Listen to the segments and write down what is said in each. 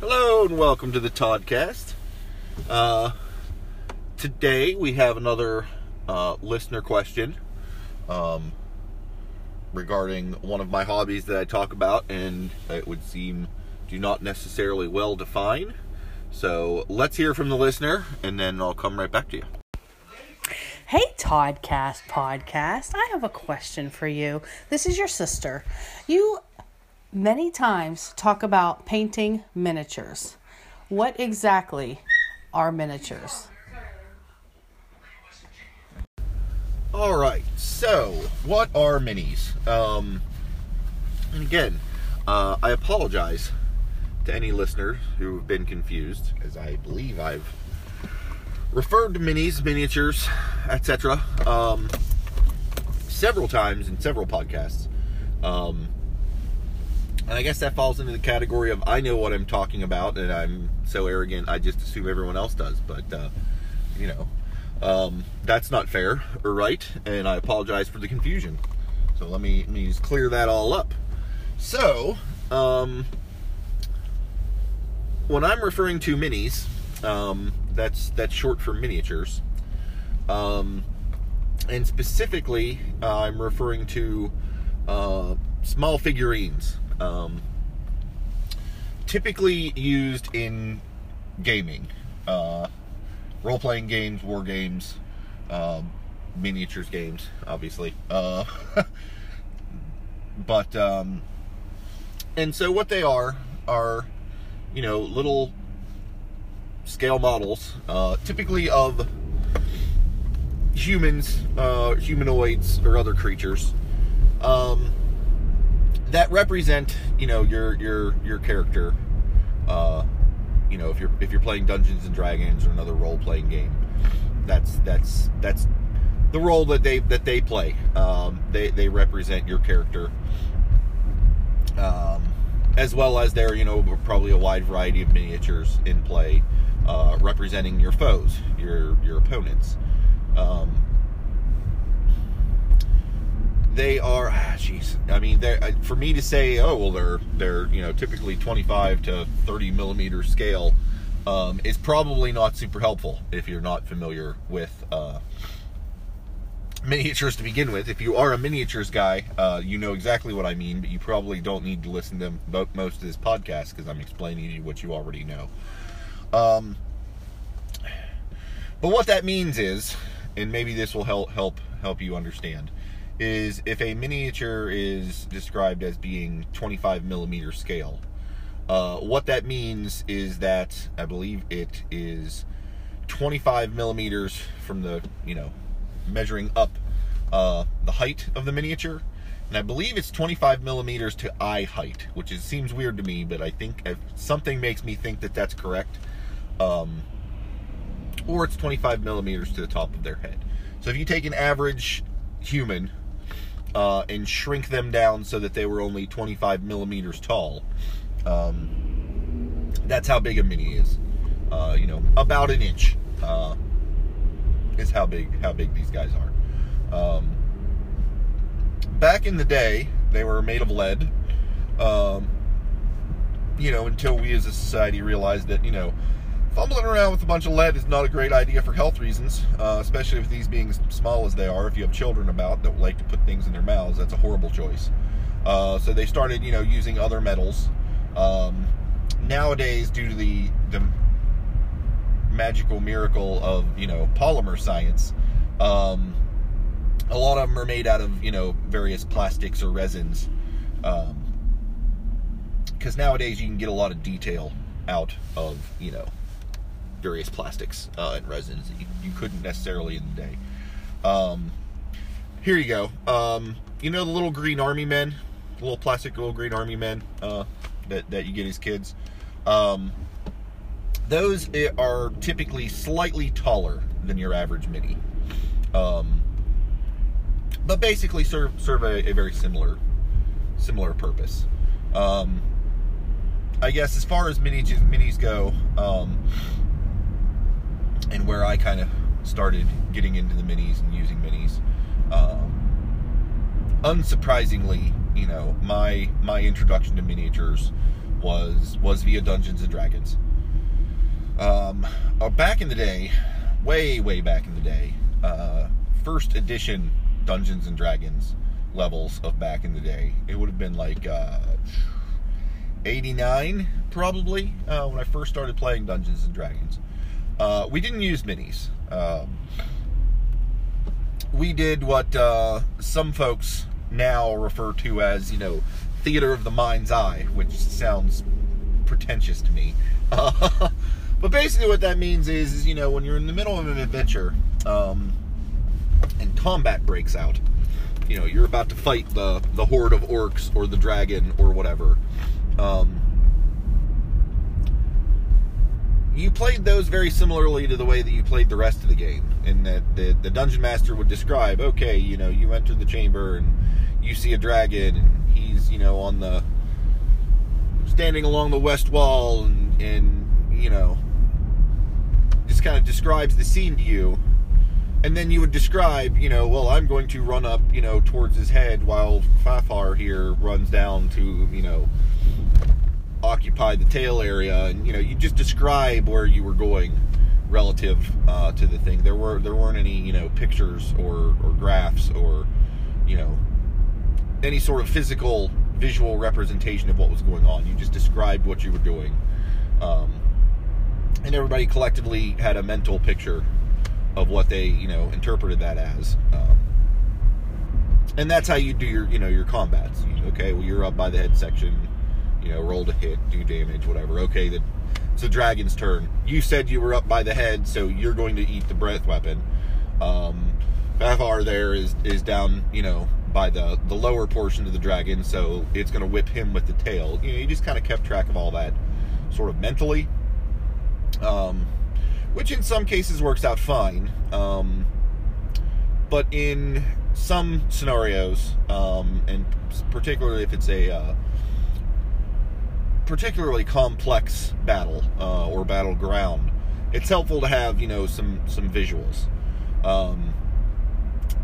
Hello and welcome to the Toddcast. Uh, today we have another uh, listener question um, regarding one of my hobbies that I talk about, and it would seem do not necessarily well define. So let's hear from the listener, and then I'll come right back to you. Hey, Toddcast podcast. I have a question for you. This is your sister. You many times talk about painting miniatures. What exactly are miniatures? All right. So, what are minis? Um, and again, uh, I apologize to any listeners who have been confused, as I believe I've referred to minis, miniatures, etc. Um, several times in several podcasts. Um, and I guess that falls into the category of I know what I'm talking about, and I'm so arrogant I just assume everyone else does. But uh, you know, um, that's not fair or right, and I apologize for the confusion. So let me let me just clear that all up. So, um, when I'm referring to minis, um, that's that's short for miniatures. Um, and specifically, uh, I'm referring to uh, small figurines, um, typically used in gaming, uh, role-playing games, war games, um, miniatures games, obviously. Uh, but um, and so what they are are, you know, little scale models, uh, typically of humans, uh, humanoids, or other creatures, um, that represent, you know, your your your character. Uh, you know, if you're if you're playing Dungeons and Dragons or another role playing game, that's that's that's the role that they that they play. Um, they they represent your character. Um, as well as there, you know, probably a wide variety of miniatures in play uh, representing your foes, your your opponents. Um, they are, jeez. I mean, for me to say, oh well, they're they're you know typically 25 to 30 millimeter scale um, is probably not super helpful if you're not familiar with. Uh, miniatures to begin with. If you are a miniatures guy, uh, you know exactly what I mean, but you probably don't need to listen to most of this podcast because I'm explaining to you what you already know. Um, but what that means is, and maybe this will help help help you understand, is if a miniature is described as being 25 millimeter scale, uh, what that means is that I believe it is 25 millimeters from the you know measuring up uh, the height of the miniature, and I believe it's 25 millimeters to eye height, which is seems weird to me, but I think if something makes me think that that's correct. Um, or it's 25 millimeters to the top of their head. So if you take an average human uh, and shrink them down so that they were only 25 millimeters tall, um, that's how big a mini is. Uh, you know, about an inch uh, is how big how big these guys are. Um, back in the day, they were made of lead. Um, you know, until we as a society realized that you know fumbling around with a bunch of lead is not a great idea for health reasons, uh, especially with these being as small as they are. If you have children about that like to put things in their mouths, that's a horrible choice. Uh, so they started, you know, using other metals. Um, nowadays, due to the the magical miracle of you know polymer science, um, a lot of them are made out of you know various plastics or resins. Because um, nowadays you can get a lot of detail out of you know various plastics uh, and resins that you, you, couldn't necessarily in the day. Um, here you go. Um, you know the little green army men, the little plastic little green army men uh, that that you get as kids. Um, those eh, are typically slightly taller than your average mini, um, but basically serve serve a, a very similar similar purpose. Um, I guess as far as minis minis go, um, and where I kind of started getting into the minis and using minis. Um, unsurprisingly, you know, my my introduction to miniatures was was via Dungeons and Dragons. Um, uh, back in the day, way way back in the day, uh, first edition Dungeons and Dragons levels of back in the day. It would have been like uh, 89 probably uh, when I first started playing Dungeons and Dragons. Uh, we didn't use minis. Um, we did what uh, some folks now refer to as, you know, theater of the mind's eye, which sounds pretentious to me. but basically, what that means is, is, you know, when you're in the middle of an adventure um, and combat breaks out, you know, you're about to fight the the horde of orcs or the dragon or whatever. Um, you played those very similarly to the way that you played the rest of the game, in that the, the dungeon master would describe, okay, you know, you enter the chamber and you see a dragon, and he's, you know, on the standing along the west wall, and, and you know, just kind of describes the scene to you. And then you would describe, you know, well, I'm going to run up, you know, towards his head while Fafar here runs down to, you know, occupy the tail area, and you know, you just describe where you were going relative uh, to the thing. There were there weren't any you know pictures or or graphs or you know any sort of physical visual representation of what was going on. You just described what you were doing, um, and everybody collectively had a mental picture of what they you know interpreted that as. Um, and that's how you do your you know your combats. Okay, well you're up by the head section you know, roll to hit, do damage, whatever. Okay, the, it's the dragon's turn. You said you were up by the head, so you're going to eat the breath weapon. Um, Fafar there is is down, you know, by the the lower portion of the dragon, so it's going to whip him with the tail. You know, you just kind of kept track of all that, sort of mentally, um, which in some cases works out fine. Um, but in some scenarios, um, and particularly if it's a uh, particularly complex battle uh, or battleground, it's helpful to have you know some some visuals. Um,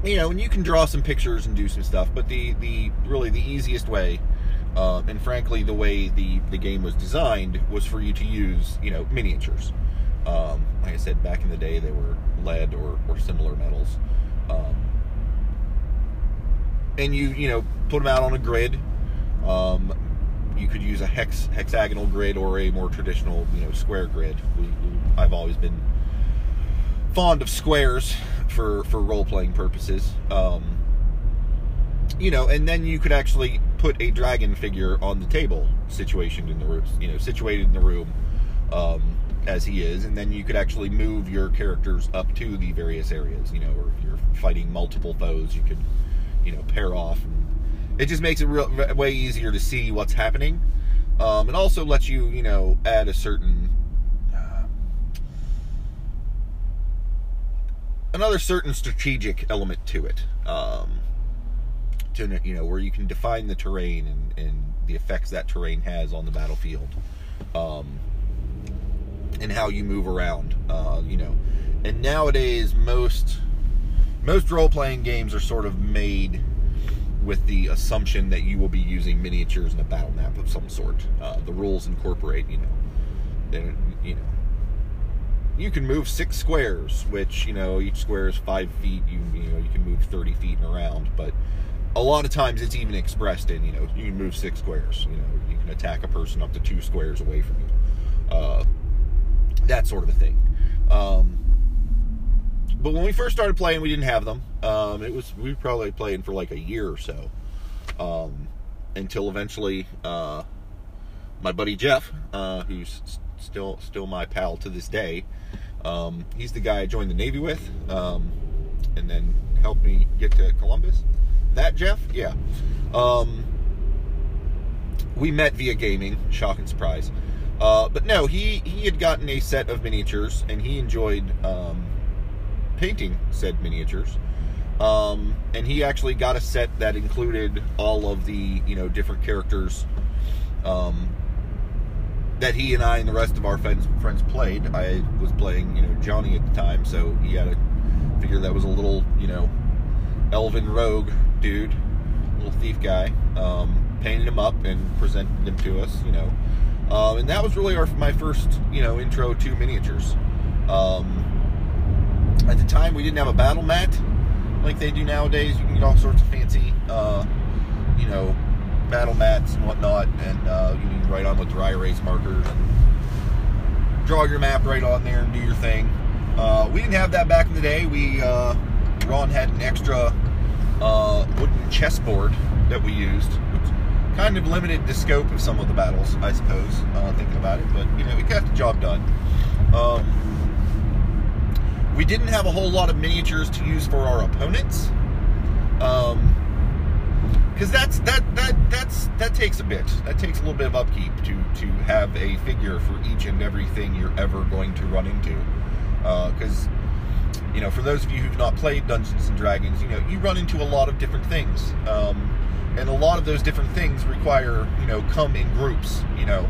you know, and you can draw some pictures and do some stuff, but the the really the easiest way, uh, and frankly the way the the game was designed was for you to use you know miniatures. Um, like I said, back in the day they were lead or or similar metals, um, and you you know put them out on a grid. Um, you could use a hex hexagonal grid or a more traditional, you know, square grid. We, I've always been fond of squares for for role playing purposes. Um, you know, and then you could actually put a dragon figure on the table, situated in the room, you know, situated in the room um, as he is, and then you could actually move your characters up to the various areas. You know, or if you're fighting multiple foes, you could, you know, pair off and it just makes it real, way easier to see what's happening. Um, and also lets you, you know, add a certain uh, another certain strategic element to it. Um, to you know, where you can define the terrain and, and the effects that terrain has on the battlefield, um, and how you move around. Uh, you know, and nowadays most most role playing games are sort of made with the assumption that you will be using miniatures in a battle map of some sort. Uh, the rules incorporate, you know, you know, you can move six squares, which you know each square is five feet. You you know you can move thirty feet and around, but a lot of times it's even expressed in you know you can move six squares. You know you can attack a person up to two squares away from you. Uh, that sort of a thing. Um, but when we first started playing, we didn't have them. Um, it was we were probably playing for like a year or so, um, until eventually uh, my buddy Jeff, uh, who's still still my pal to this day, um, he's the guy I joined the Navy with, um, and then helped me get to Columbus. That Jeff, yeah. Um, we met via gaming, shock and surprise. Uh, but no, he he had gotten a set of miniatures, and he enjoyed um, painting said miniatures. Um, and he actually got a set that included all of the you know different characters um, that he and I and the rest of our friends friends played. I was playing you know Johnny at the time, so he had a figure that was a little you know elven rogue dude, little thief guy. Um, painted him up and presented him to us. You know, Um, and that was really our, my first, you know, intro to miniatures. Um, at the time, we didn't have a battle mat like they do nowadays. You can get all sorts of fancy, uh, you know, battle mats and whatnot, and uh, you can write on with dry erase markers and draw your map right on there and do your thing. Uh, we didn't have that back in the day. We uh, Ron had an extra uh, wooden chessboard that we used, which kind of limited the scope of some of the battles, I suppose. Uh, thinking about it, but you know, we got the job done. Um, we didn't have a whole lot of miniatures to use for our opponents. Um, because that's that that that's that takes a bit. That takes a little bit of upkeep to to have a figure for each and everything you're ever going to run into. Because uh, you know, for those of you who've not played Dungeons and Dragons, you know, you run into a lot of different things, um, and a lot of those different things require you know come in groups. You know,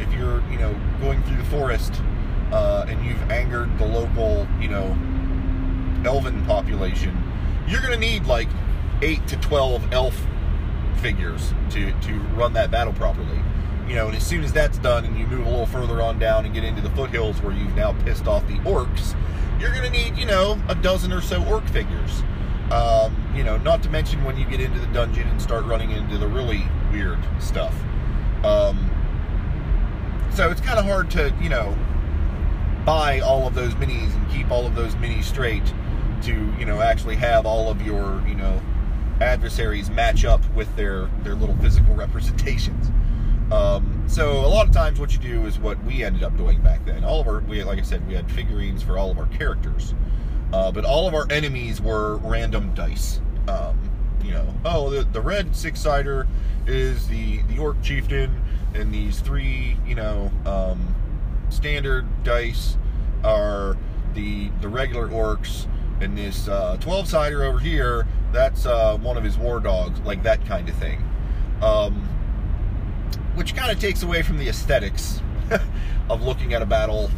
if you're you know going through the forest uh, and you've angered the local you know elven population, you're going to need like eight to twelve elf figures to to run that battle properly. You know, and as soon as that's done, and you move a little further on down and get into the foothills where you've now pissed off the orcs, you're going to need you know a dozen or so orc figures. Um, you know, not to mention when you get into the dungeon and start running into the really weird stuff. Um, so it's kind of hard to you know buy all of those minis and keep all of those minis straight to you know actually have all of your you know adversaries match up with their their little physical representations. Um, so a lot of times, what you do is what we ended up doing back then. All of our, we like I said, we had figurines for all of our characters, uh, but all of our enemies were random dice. Um, you know, oh, the, the red six sider is the the orc chieftain, and these three, you know, um, standard dice are the the regular orcs, and this uh, 12 sider over here that's uh, one of his war dogs, like that kind of thing. Um, which kind of takes away from the aesthetics of looking at a battle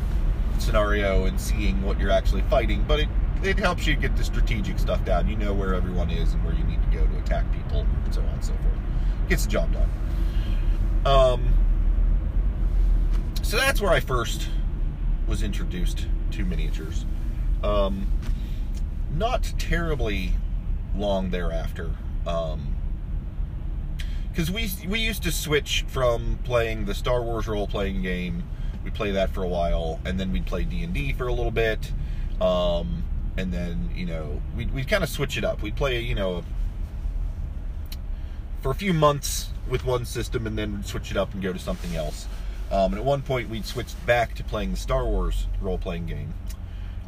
scenario and seeing what you're actually fighting, but it, it helps you get the strategic stuff down. You know where everyone is and where you need to go to attack people, and so on and so forth. Gets the job done. Um, so that's where I first was introduced to miniatures. Um, not terribly long thereafter. Um, because we we used to switch from playing the Star Wars role playing game. We'd play that for a while, and then we'd play D and D for a little bit, um, and then you know we'd we'd kind of switch it up. We'd play you know for a few months with one system, and then switch it up and go to something else. Um, and at one point, we'd switched back to playing the Star Wars role playing game.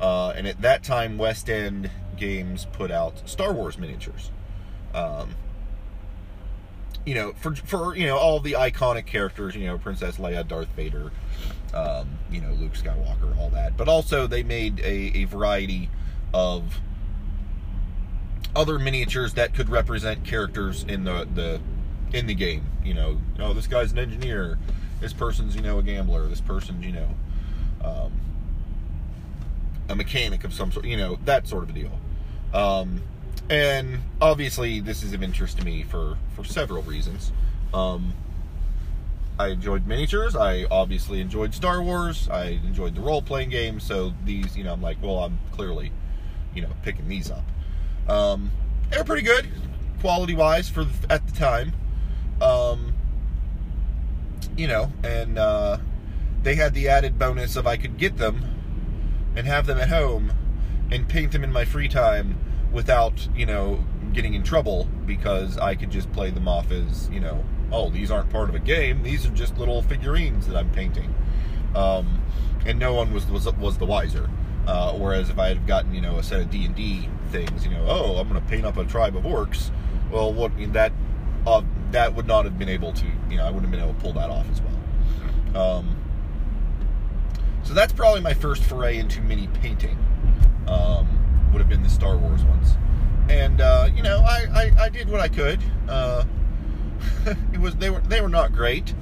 Uh, and at that time, West End Games put out Star Wars miniatures. Um, you know, for for you know all the iconic characters, you know, Princess Leia, Darth Vader, um, you know, Luke Skywalker, all that. But also they made a, a variety of other miniatures that could represent characters in the the in the game. You know, oh, this guy's an engineer. This person's you know a gambler. This person's you know um, a mechanic of some sort. You know that sort of a deal. Um, and obviously, this is of interest to me for for several reasons. Um, I enjoyed miniatures. I obviously enjoyed Star Wars. I enjoyed the role playing game. So these, you know, I'm like, well, I'm clearly, you know, picking these up. Um, they were pretty good, quality wise for the, at the time. Um, you know, and uh, they had the added bonus of I could get them and have them at home and paint them in my free time without, you know, getting in trouble because I could just play them off as, you know, oh, these aren't part of a game. These are just little figurines that I'm painting. Um, and no one was was, was the wiser. Uh, whereas if I had gotten, you know, a set of D and D things, you know, oh, I'm going to paint up a tribe of orcs. Well, what in that uh, that would not have been able to, you know, I wouldn't have been able to pull that off as well. Um, so that's probably my first foray into mini painting. Um, would have been the Star Wars ones. And uh, you know, I, I, I, did what I could. Uh, it was they were they were not great.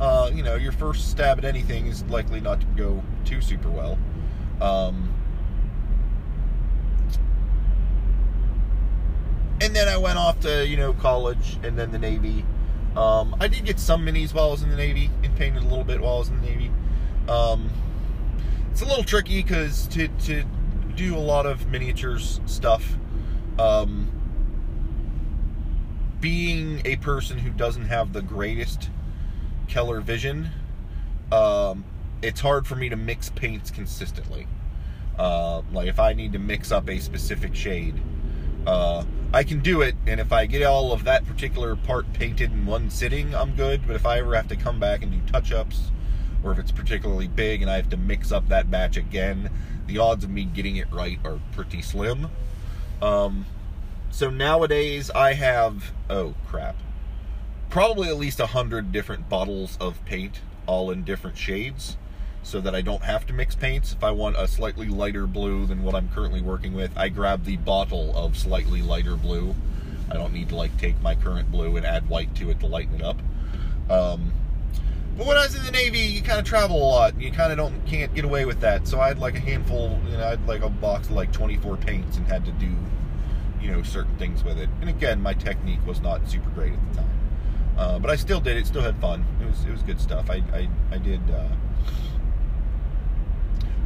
Uh, you know, your first stab at anything is likely not to go too super well. Um, and then I went off to you know college and then the Navy, Um, I did get some minis while I was in the Navy and painted a little bit while I was in the Navy. Um, it's a little tricky because to, to do a lot of miniatures stuff, um, being a person who doesn't have the greatest color vision, um, it's hard for me to mix paints consistently. Uh, like if I need to mix up a specific shade, uh, I can do it, and if I get all of that particular part painted in one sitting, I'm good. But if I ever have to come back and do touch-ups, or if it's particularly big and I have to mix up that batch again, the odds of me getting it right are pretty slim. Um, so nowadays I have oh crap, probably at least a hundred different bottles of paint, all in different shades so that I don't have to mix paints. If I want a slightly lighter blue than what I'm currently working with, I grab the bottle of slightly lighter blue. I don't need to like take my current blue and add white to it to lighten it up. Um, but when I was in the Navy, you kind of travel a lot. And you kind of don't can't get away with that. So I had like a handful, you know, I had like a box of like 24 paints and had to do, you know, certain things with it. And again, my technique was not super great at the time. Uh, but I still did it. Still had fun. It was it was good stuff. I I, I did. Uh,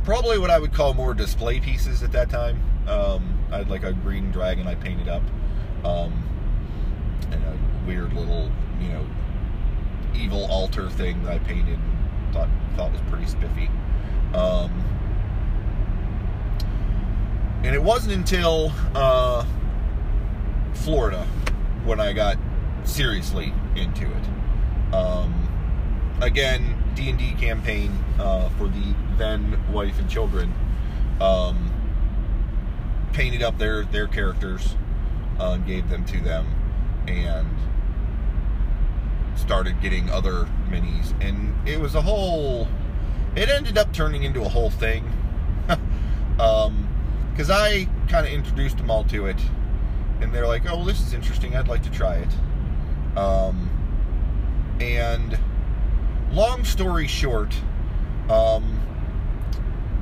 probably what I would call more display pieces at that time. Um, I had like a green dragon I painted up, um, and a weird little, you know, evil altar thing that I painted. And thought thought was pretty spiffy. Um, and it wasn't until uh, Florida when I got seriously into it. Um, again, D and D campaign uh, for the then wife and children. Um, painted up their their characters, uh, gave them to them, and started getting other minis, and it was a whole. It ended up turning into a whole thing, because um, I kind of introduced them all to it, and they're like, "Oh, well, this is interesting. I'd like to try it." Um, and long story short, um,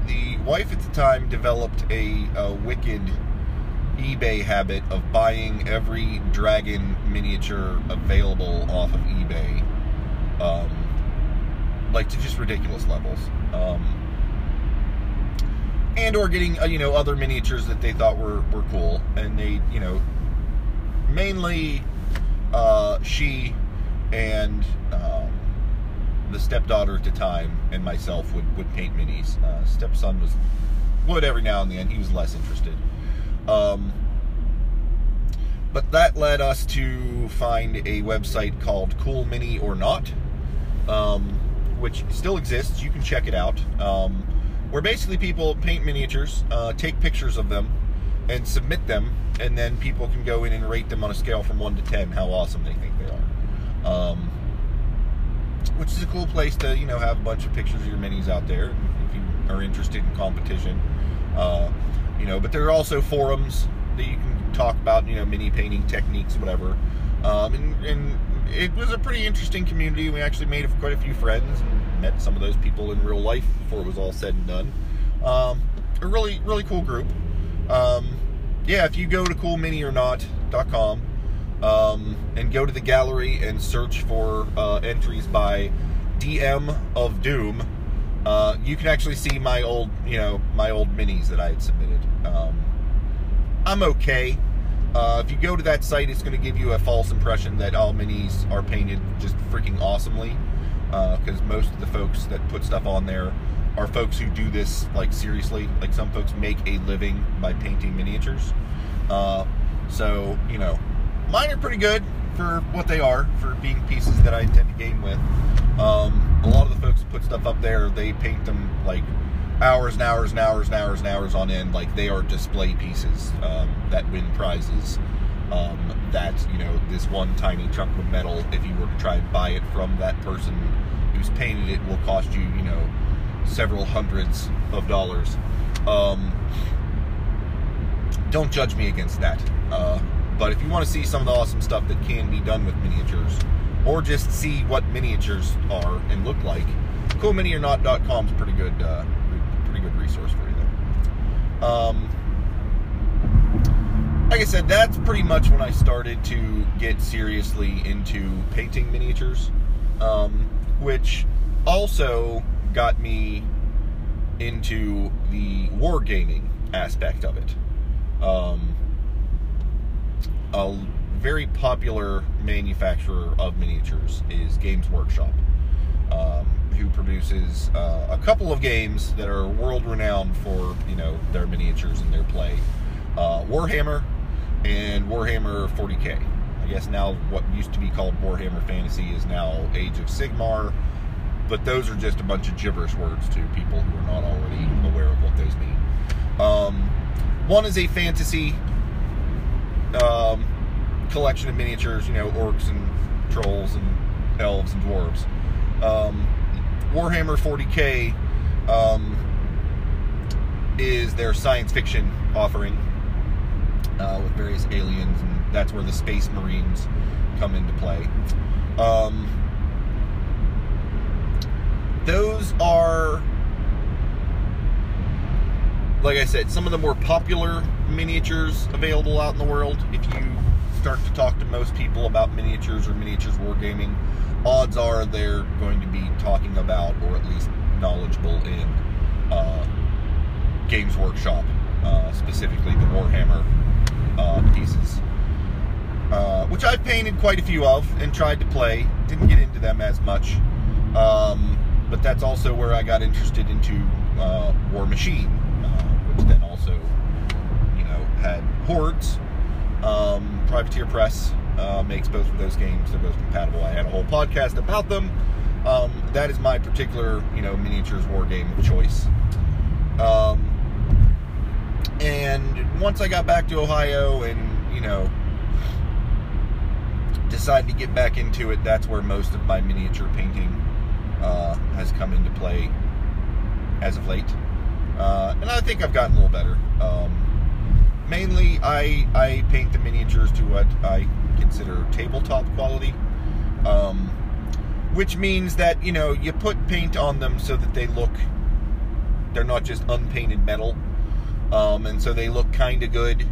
the wife at the time developed a, a, wicked eBay habit of buying every dragon miniature available off of eBay, um, like to just ridiculous levels, um, and or getting uh, you know other miniatures that they thought were were cool, and they you know mainly uh, she and um, the stepdaughter at the time and myself would, would paint minis. Uh, stepson was would every now and then. He was less interested. Um, but that led us to find a website called Cool Mini or Not, um, which still exists. You can check it out. Um, where basically people paint miniatures, uh, take pictures of them, and submit them, and then people can go in and rate them on a scale from one to ten how awesome they think they are. Um, which is a cool place to you know have a bunch of pictures of your minis out there if you are interested in competition. Uh, you know, but there are also forums that you can talk about you know mini painting techniques, whatever. Um, and, and it was a pretty interesting community. We actually made quite a few friends and met some of those people in real life before it was all said and done. Um, a really really cool group. Um, yeah, if you go to coolminiornot.com um, and go to the gallery and search for uh, entries by DM of Doom, uh, you can actually see my old, you know, my old minis that I had submitted. Um, I'm okay. Uh, if you go to that site, it's going to give you a false impression that all minis are painted just freaking awesomely. Because uh, most of the folks that put stuff on there are folks who do this like seriously. Like some folks make a living by painting miniatures. Uh, so you know, mine are pretty good for what they are, for being pieces that I intend to game with. Um, a lot of the folks who put stuff up there, they paint them like hours and hours and hours and hours and hours on end, like they are display pieces um, that win prizes. Um, that you know, this one tiny chunk of metal, if you were to try and buy it from that person who's painted it, will cost you, you know, several hundreds of dollars. Um, don't judge me against that. Uh, but if you want to see some of the awesome stuff that can be done with miniatures, or just see what miniatures are and look like, coolminiornot.com is pretty good, uh, pretty good resource for you there. Um, like I said, that's pretty much when I started to get seriously into painting miniatures, um, which also got me into the wargaming aspect of it. Um, a very popular manufacturer of miniatures is Games Workshop, um, who produces uh, a couple of games that are world renowned for you know their miniatures and their play. Uh, Warhammer and Warhammer 40k. I guess now what used to be called Warhammer Fantasy is now Age of Sigmar, but those are just a bunch of gibberish words to people who are not already aware of what those mean. Um, one is a fantasy um, collection of miniatures, you know, orcs and trolls and elves and dwarves. Um, Warhammer 40k um, is their science fiction offering uh, with various aliens, and that's where the Space Marines come into play. Um, those are, like I said, some of the more popular miniatures available out in the world. If you start to talk to most people about miniatures or miniatures wargaming, odds are they're going to be talking about, or at least knowledgeable in, uh, Games Workshop, uh, specifically the Warhammer uh, pieces, uh, which I've painted quite a few of and tried to play. Didn't get into them as much, um, but that's also where I got interested into uh, which then also, you know, had Hordes. Um, Privateer Press uh, makes both of those games. They're both compatible. I had a whole podcast about them. Um, that is my particular, you know, miniatures war game of choice. Um, and once I got back to Ohio and, you know, decided to get back into it, that's where most of my miniature painting uh, has come into play as of late. Uh, and I think I've gotten a little better. Um, mainly, I, I paint the miniatures to what I consider tabletop quality. Um, which means that, you know, you put paint on them so that they look, they're not just unpainted metal um, and so they look kind of good.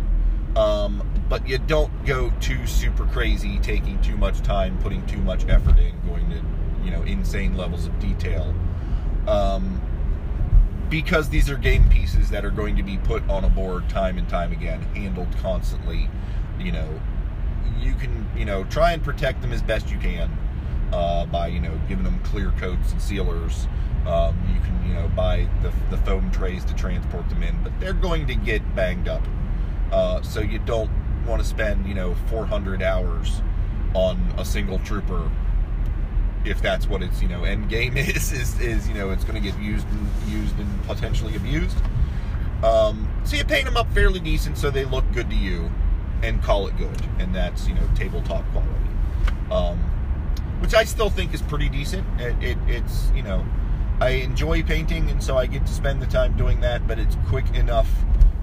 Um, but you don't go too super crazy, taking too much time, putting too much effort in, going to you know insane levels of detail. Um, because these are game pieces that are going to be put on a board time and time again, handled constantly. You know, you can you know try and protect them as best you can uh, by you know giving them clear coats and sealers. Um, you can, you know, buy the, the foam trays to transport them in, but they're going to get banged up. Uh, so you don't want to spend, you know, 400 hours on a single trooper if that's what its, you know, end game is, is, is you know, it's going to get used and used and potentially abused. Um, so you paint them up fairly decent so they look good to you and call it good. And that's, you know, tabletop quality. Um, which I still think is pretty decent. It, it, it's, you know, I enjoy painting, and so I get to spend the time doing that. But it's quick enough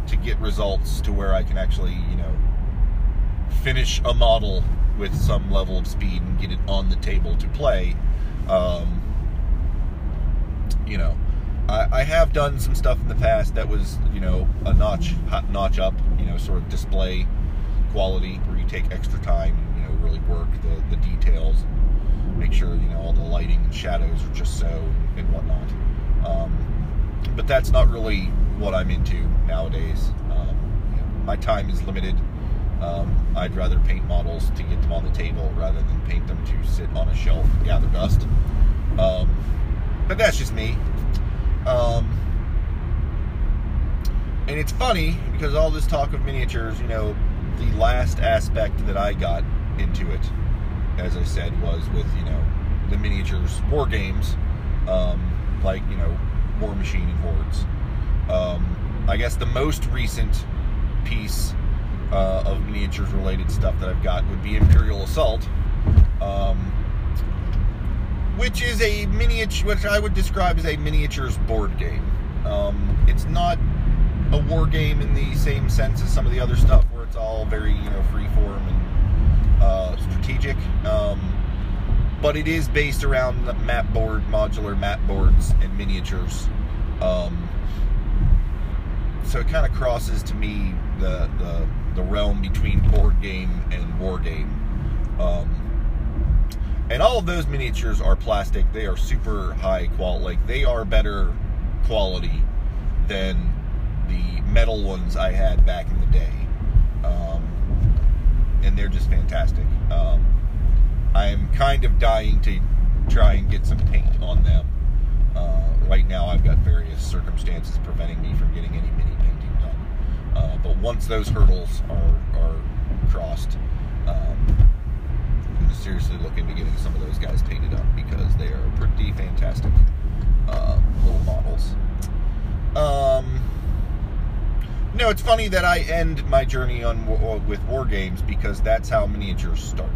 to get results to where I can actually, you know, finish a model with some level of speed and get it on the table to play. Um, you know, I, I, have done some stuff in the past that was, you know, a notch, notch up, you know, sort of display quality where you take extra time and, you know, really work the, the details make sure you know all the lighting and shadows are just so and whatnot. Um, but that's not really what I'm into nowadays. Um, you know, my time is limited. Um, I'd rather paint models to get them on the table rather than paint them to sit on a shelf and gather dust. Um, but that's just me. Um, and it's funny because all this talk of miniatures, you know, the last aspect that I got into it as I said, was with you know the miniatures war games, um, like you know Warmachine and Hordes. Um, I guess the most recent piece uh, of miniatures related stuff that I've got would be Imperial Assault, um, which is a miniature, which I would describe as a miniatures board game. Um, it's not a war game in the same sense as some of the other stuff, where it's all very you know freeform and uh, strategic. Um, but it is based around the map board, modular map boards, and miniatures. Um, so it kind of crosses to me the, the the realm between board game and war game. Um, and all of those miniatures are plastic. They are super high quality. Like they are better quality than the metal ones I had back in the day. Um, and they're just fantastic. Um, I'm kind of dying to try and get some paint on them. Uh, right now, I've got various circumstances preventing me from getting any mini painting. Uh, but once those hurdles are, are crossed, um, I'm to seriously look into getting some of those guys painted up because they are pretty fantastic uh, little models. Um, no, it's funny that I end my journey on with war games because that's how miniatures started.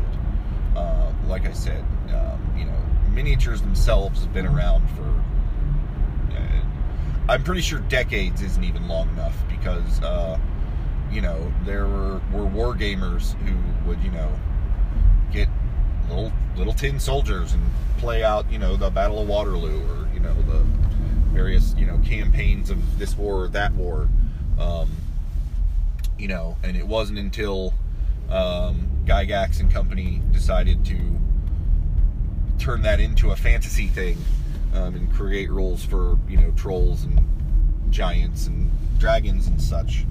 Uh, like I said, um, you know, miniatures themselves have been around for. I'm pretty sure decades isn't even long enough because, uh, you know, there were, were war gamers who would, you know, get little little tin soldiers and play out, you know, the Battle of Waterloo or you know the various you know campaigns of this war or that war. Um, you know, and it wasn't until um, Gygax and company decided to turn that into a fantasy thing um, and create rules for you know trolls and giants and dragons and such,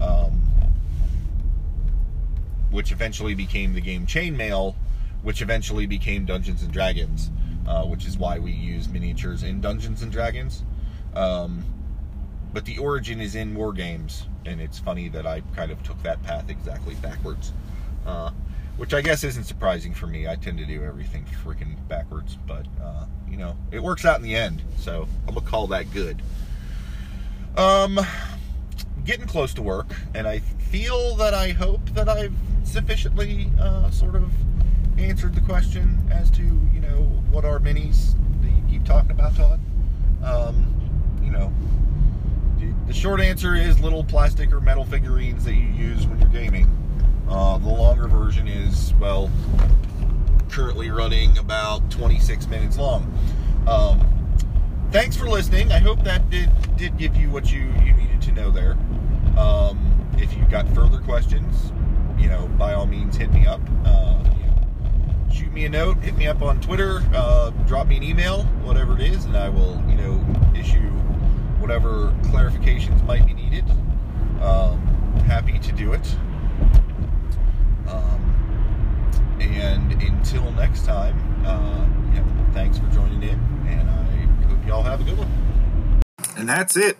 um, which eventually became the game Chainmail, which eventually became Dungeons and Dragons, uh, which is why we use miniatures in Dungeons and Dragons. Um, but the origin is in war games, and it's funny that I kind of took that path exactly backwards. Uh, which I guess isn't surprising for me. I tend to do everything freaking backwards, but uh, you know, it works out in the end. So I'm gonna call that good. Um, getting close to work, and I feel that I hope that I've sufficiently uh, sort of answered the question as to you know what are minis that you keep talking about, Todd. Um, you know, the short answer is little plastic or metal figurines that you use when you're gaming. Uh, the longer version is, well, currently running about 26 minutes long. Um, thanks for listening. I hope that did, did give you what you, you needed to know there. Um, if you've got further questions, you know, by all means, hit me up. Uh, you know, shoot me a note, hit me up on Twitter, uh, drop me an email, whatever it is, and I will, you know, issue whatever clarifications might be needed. Um, happy to do it. Um, and until next time, uh, yeah, thanks for joining in, and I hope y'all have a good one. And that's it.